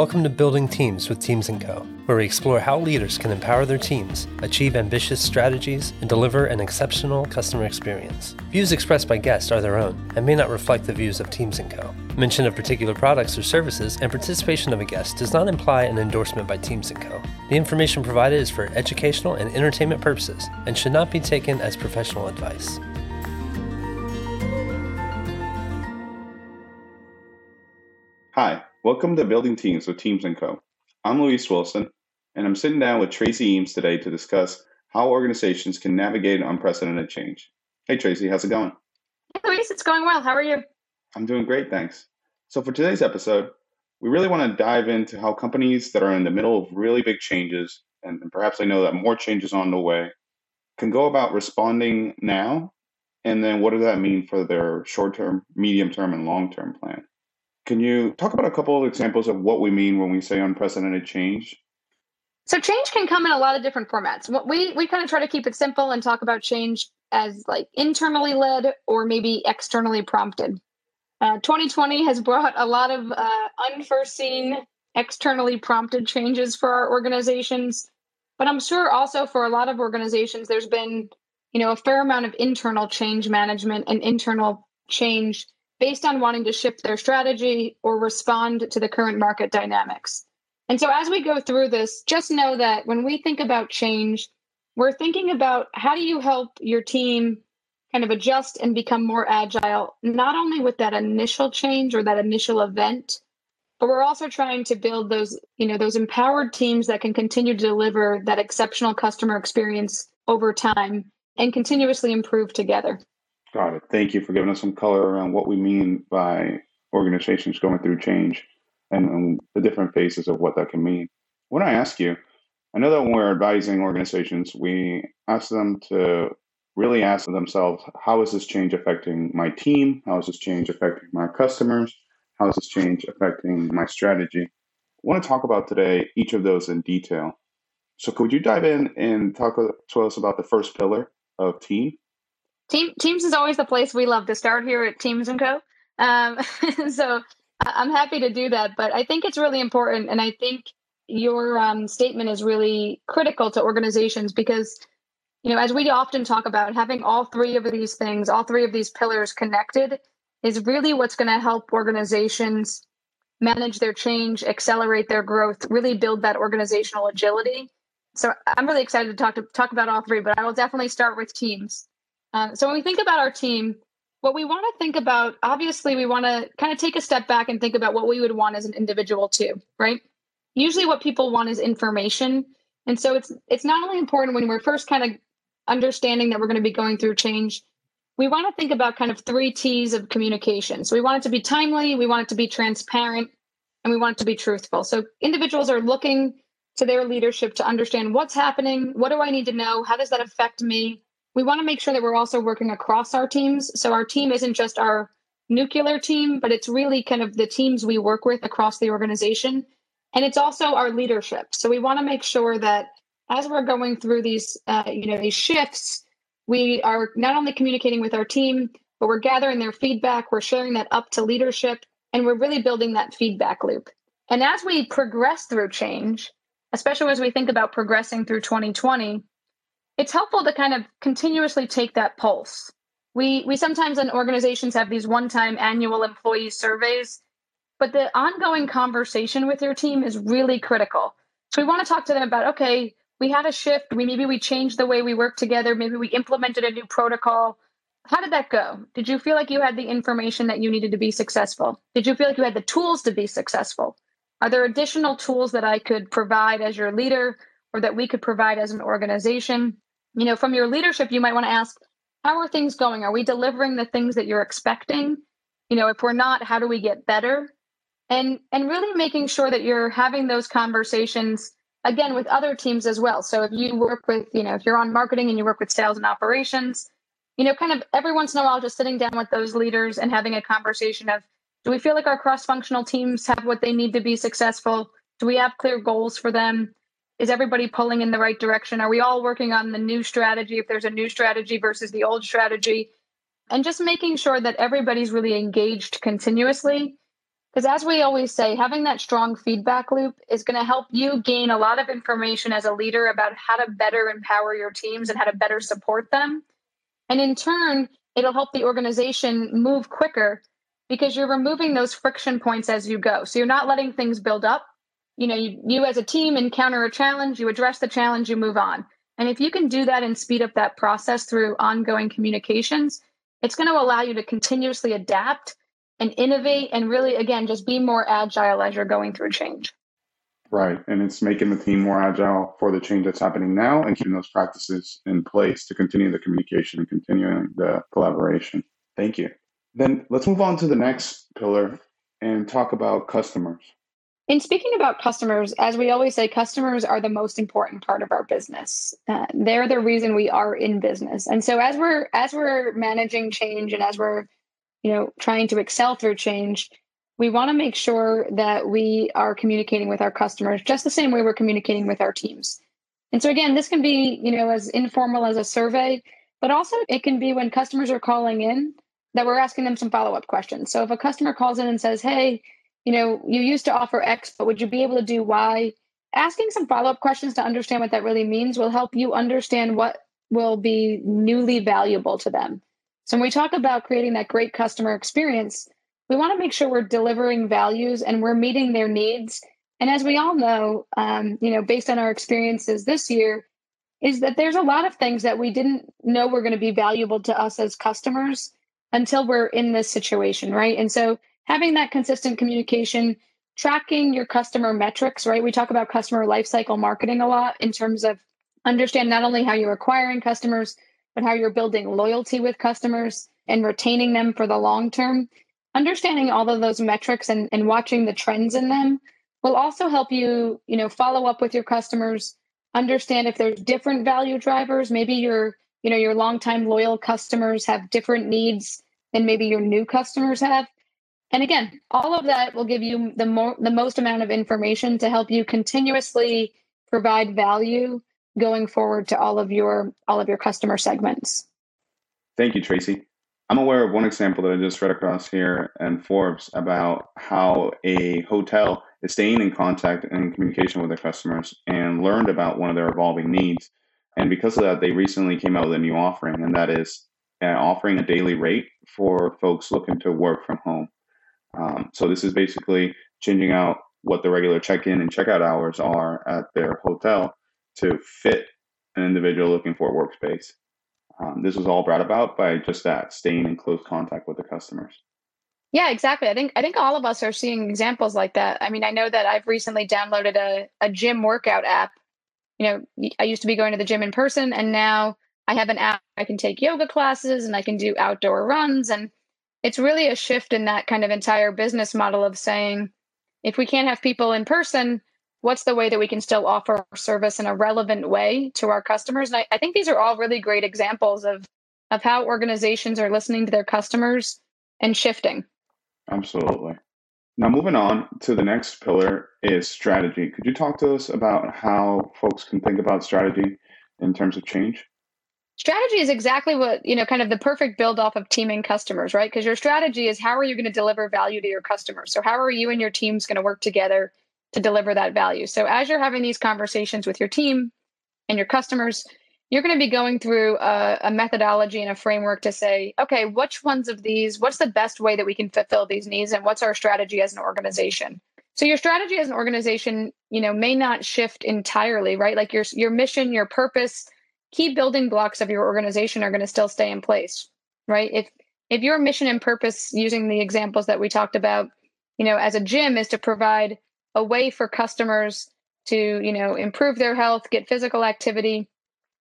Welcome to Building Teams with Teams & Co., where we explore how leaders can empower their teams, achieve ambitious strategies, and deliver an exceptional customer experience. Views expressed by guests are their own and may not reflect the views of Teams & Co. Mention of particular products or services and participation of a guest does not imply an endorsement by Teams & Co. The information provided is for educational and entertainment purposes and should not be taken as professional advice. Hi, welcome to Building Teams with Teams & Co. I'm Luis Wilson, and I'm sitting down with Tracy Eames today to discuss how organizations can navigate unprecedented change. Hey, Tracy, how's it going? Hey, Luis, it's going well. How are you? I'm doing great, thanks. So, for today's episode, we really want to dive into how companies that are in the middle of really big changes, and perhaps they know that more changes on the way, can go about responding now, and then what does that mean for their short term, medium term, and long term plan? Can you talk about a couple of examples of what we mean when we say unprecedented change? So change can come in a lot of different formats. We we kind of try to keep it simple and talk about change as like internally led or maybe externally prompted. Uh, 2020 has brought a lot of uh, unforeseen, externally prompted changes for our organizations, but I'm sure also for a lot of organizations, there's been you know a fair amount of internal change management and internal change based on wanting to shift their strategy or respond to the current market dynamics. And so, as we go through this, just know that when we think about change, we're thinking about how do you help your team kind of adjust and become more agile, not only with that initial change or that initial event, but we're also trying to build those, you know, those empowered teams that can continue to deliver that exceptional customer experience over time and continuously improve together. Got it. Thank you for giving us some color around what we mean by organizations going through change and, and the different phases of what that can mean. When I ask you, I know that when we're advising organizations, we ask them to really ask themselves, how is this change affecting my team? How is this change affecting my customers? How is this change affecting my strategy? I want to talk about today each of those in detail. So, could you dive in and talk to us about the first pillar of team? Team, teams is always the place we love to start here at Teams and Co. Um, so I'm happy to do that, but I think it's really important, and I think your um, statement is really critical to organizations because you know as we often talk about having all three of these things all three of these pillars connected is really what's going to help organizations manage their change accelerate their growth really build that organizational agility so i'm really excited to talk to talk about all three but i will definitely start with teams um, so when we think about our team, what we want to think about, obviously, we want to kind of take a step back and think about what we would want as an individual too, right? Usually, what people want is information, and so it's it's not only important when we're first kind of understanding that we're going to be going through change. We want to think about kind of three T's of communication. So we want it to be timely, we want it to be transparent, and we want it to be truthful. So individuals are looking to their leadership to understand what's happening, what do I need to know, how does that affect me, we want to make sure that we're also working across our teams. So our team isn't just our nuclear team, but it's really kind of the teams we work with across the organization. And it's also our leadership. So we want to make sure that as we're going through these, uh, you know, these shifts, we are not only communicating with our team, but we're gathering their feedback. We're sharing that up to leadership, and we're really building that feedback loop. And as we progress through change, especially as we think about progressing through 2020, it's helpful to kind of continuously take that pulse. We we sometimes in organizations have these one-time annual employee surveys, but the ongoing conversation with your team is really critical. So we want to talk to them about okay, we had a shift, we maybe we changed the way we work together, maybe we implemented a new protocol. How did that go? Did you feel like you had the information that you needed to be successful? Did you feel like you had the tools to be successful? Are there additional tools that I could provide as your leader or that we could provide as an organization? You know, from your leadership, you might want to ask, how are things going? Are we delivering the things that you're expecting? You know, if we're not, how do we get better? And and really making sure that you're having those conversations again with other teams as well. So if you work with, you know, if you're on marketing and you work with sales and operations, you know, kind of every once in a while just sitting down with those leaders and having a conversation of do we feel like our cross-functional teams have what they need to be successful? Do we have clear goals for them? Is everybody pulling in the right direction? Are we all working on the new strategy if there's a new strategy versus the old strategy? And just making sure that everybody's really engaged continuously. Because as we always say, having that strong feedback loop is going to help you gain a lot of information as a leader about how to better empower your teams and how to better support them. And in turn, it'll help the organization move quicker because you're removing those friction points as you go. So you're not letting things build up. You know, you, you as a team encounter a challenge, you address the challenge, you move on. And if you can do that and speed up that process through ongoing communications, it's going to allow you to continuously adapt and innovate and really, again, just be more agile as you're going through change. Right. And it's making the team more agile for the change that's happening now and keeping those practices in place to continue the communication and continuing the collaboration. Thank you. Then let's move on to the next pillar and talk about customers. In speaking about customers, as we always say, customers are the most important part of our business. Uh, they're the reason we are in business. And so as we're as we're managing change and as we're you know trying to excel through change we want to make sure that we are communicating with our customers just the same way we're communicating with our teams and so again this can be you know as informal as a survey but also it can be when customers are calling in that we're asking them some follow-up questions so if a customer calls in and says hey you know you used to offer x but would you be able to do y asking some follow-up questions to understand what that really means will help you understand what will be newly valuable to them so when we talk about creating that great customer experience, we want to make sure we're delivering values and we're meeting their needs. And as we all know, um, you know, based on our experiences this year, is that there's a lot of things that we didn't know were going to be valuable to us as customers until we're in this situation, right? And so having that consistent communication, tracking your customer metrics, right? We talk about customer lifecycle marketing a lot in terms of understand not only how you're acquiring customers, but how you're building loyalty with customers and retaining them for the long term. Understanding all of those metrics and, and watching the trends in them will also help you, you know, follow up with your customers, understand if there's different value drivers. Maybe your, you know, your longtime loyal customers have different needs than maybe your new customers have. And again, all of that will give you the more the most amount of information to help you continuously provide value going forward to all of your all of your customer segments. Thank you, Tracy. I'm aware of one example that I just read across here in Forbes about how a hotel is staying in contact and communication with their customers and learned about one of their evolving needs. And because of that, they recently came out with a new offering, and that is uh, offering a daily rate for folks looking to work from home. Um, so this is basically changing out what the regular check-in and check-out hours are at their hotel to fit an individual looking for a workspace. Um, this was all brought about by just that staying in close contact with the customers. Yeah, exactly. I think I think all of us are seeing examples like that. I mean, I know that I've recently downloaded a, a gym workout app. You know, I used to be going to the gym in person, and now I have an app. I can take yoga classes and I can do outdoor runs, and it's really a shift in that kind of entire business model of saying, if we can't have people in person, what's the way that we can still offer service in a relevant way to our customers? And I, I, think these are all really great examples of of how organizations are listening to their customers and shifting. Absolutely. Now moving on to the next pillar is strategy. Could you talk to us about how folks can think about strategy in terms of change strategy is exactly what you know kind of the perfect build off of teaming customers right because your strategy is how are you going to deliver value to your customers so how are you and your teams going to work together to deliver that value. So as you're having these conversations with your team and your customers, you're going to be going through a, a, methodology and a framework to say, okay, which ones of these, what's the best way that we can fulfill these needs and what's our strategy as an organization? So your strategy as an organization, you know, may not shift entirely, right? Like your your mission, your purpose, key building blocks of your organization are going to still stay in place, right? If if your mission and purpose using the examples that we talked about, you know, as a gym is to provide a way for customers to, you know, improve their health, get physical activity,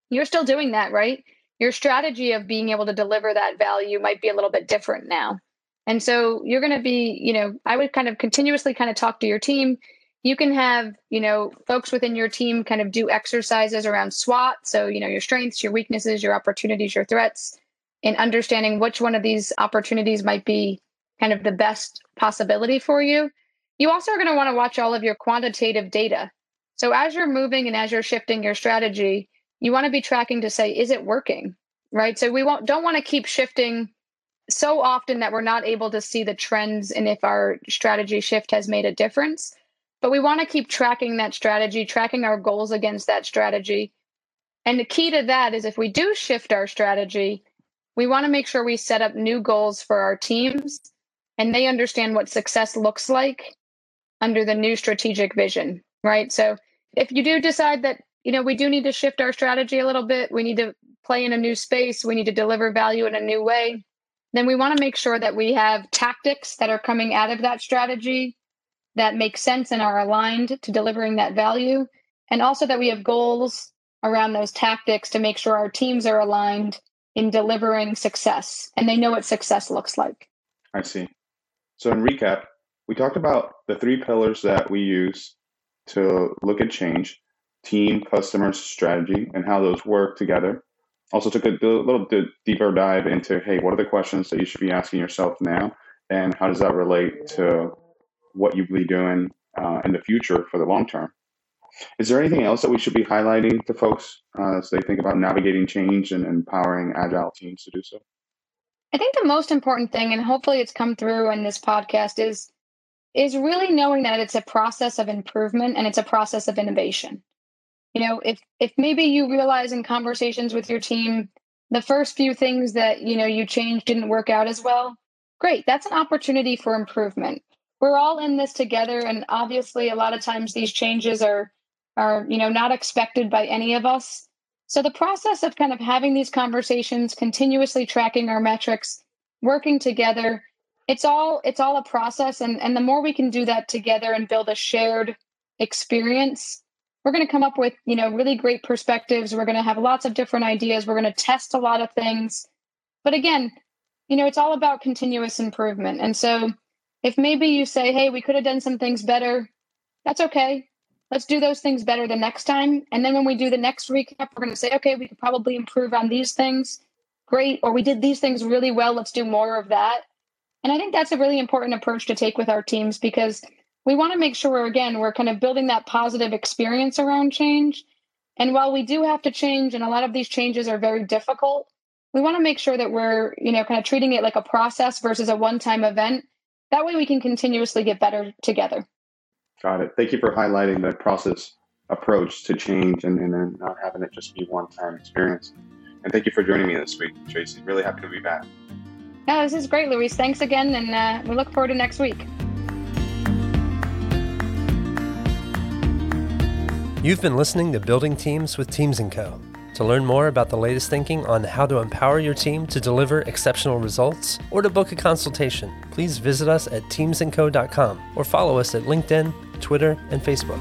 you're still doing that, right? Your strategy of being able to deliver that value might be a little bit different now. And so you're going to be, you know, I would kind of continuously kind of talk to your team. You can have, you know, folks within your team kind of do exercises around SWOT. So, you know, your strengths, your weaknesses, your opportunities, your threats, and understanding which one of these opportunities might be kind of the best possibility for you. You also are going to want to watch all of your quantitative data. So as you're moving and as you're shifting your strategy, you want to be tracking to say, is it working? Right. So we won't, don't want to keep shifting so often that we're not able to see the trends and if our strategy shift has made a difference. But we want to keep tracking that strategy, tracking our goals against that strategy. And the key to that is if we do shift our strategy, we want to make sure we set up new goals for our teams and they understand what success looks like under the new strategic vision, right? So if you do decide that, you know, we do need to shift our strategy a little bit, we need to play in a new space, we need to deliver value in a new way, then we want to make sure that we have tactics that are coming out of that strategy that make sense and are aligned to delivering that value. And also that we have goals around those tactics to make sure our teams are aligned in delivering success and they know what success looks like. I see. So, in recap, we talked about the three pillars that we use to look at change team, customers, strategy, and how those work together. Also, took a little deeper dive into hey, what are the questions that you should be asking yourself now, and how does that relate to what you'll be doing uh, in the future for the long term? Is there anything else that we should be highlighting to folks uh, as they think about navigating change and empowering agile teams to do so? I think the most important thing, and hopefully it's come through in this podcast, is is really knowing that it's a process of improvement and it's a process of innovation. You know, if if maybe you realize in conversations with your team the first few things that you know you changed didn't work out as well, great. That's an opportunity for improvement. We're all in this together, and obviously, a lot of times these changes are are you know not expected by any of us. So the process of kind of having these conversations continuously tracking our metrics working together it's all it's all a process and and the more we can do that together and build a shared experience we're going to come up with you know really great perspectives. We're going to have lots of different ideas. We're going to test a lot of things. But again you know it's all about continuous improvement. And so if maybe you say hey we could have done some things better that's okay let's do those things better the next time. And then when we do the next recap, we're going to say, okay, we could probably improve on these things. Great. Or we did these things really well. Let's do more of that. And I think that's a really important approach to take with our teams because we want to make sure, again, we're kind of building that positive experience around change. And while we do have to change, and a lot of these changes are very difficult, we want to make sure that we're, you know, kind of treating it like a process versus a one time event. That way we can continuously get better together. Got it. Thank you for highlighting the process approach to change and, and then not having it just be one time experience. And thank you for joining me this week, Tracy. Really happy to be back. Yeah, this is great, Luis. Thanks again, and uh, we look forward to next week. You've been listening to Building Teams with Teams & Co. To learn more about the latest thinking on how to empower your team to deliver exceptional results or to book a consultation, please visit us at teamsandco.com or follow us at LinkedIn, Twitter, and Facebook.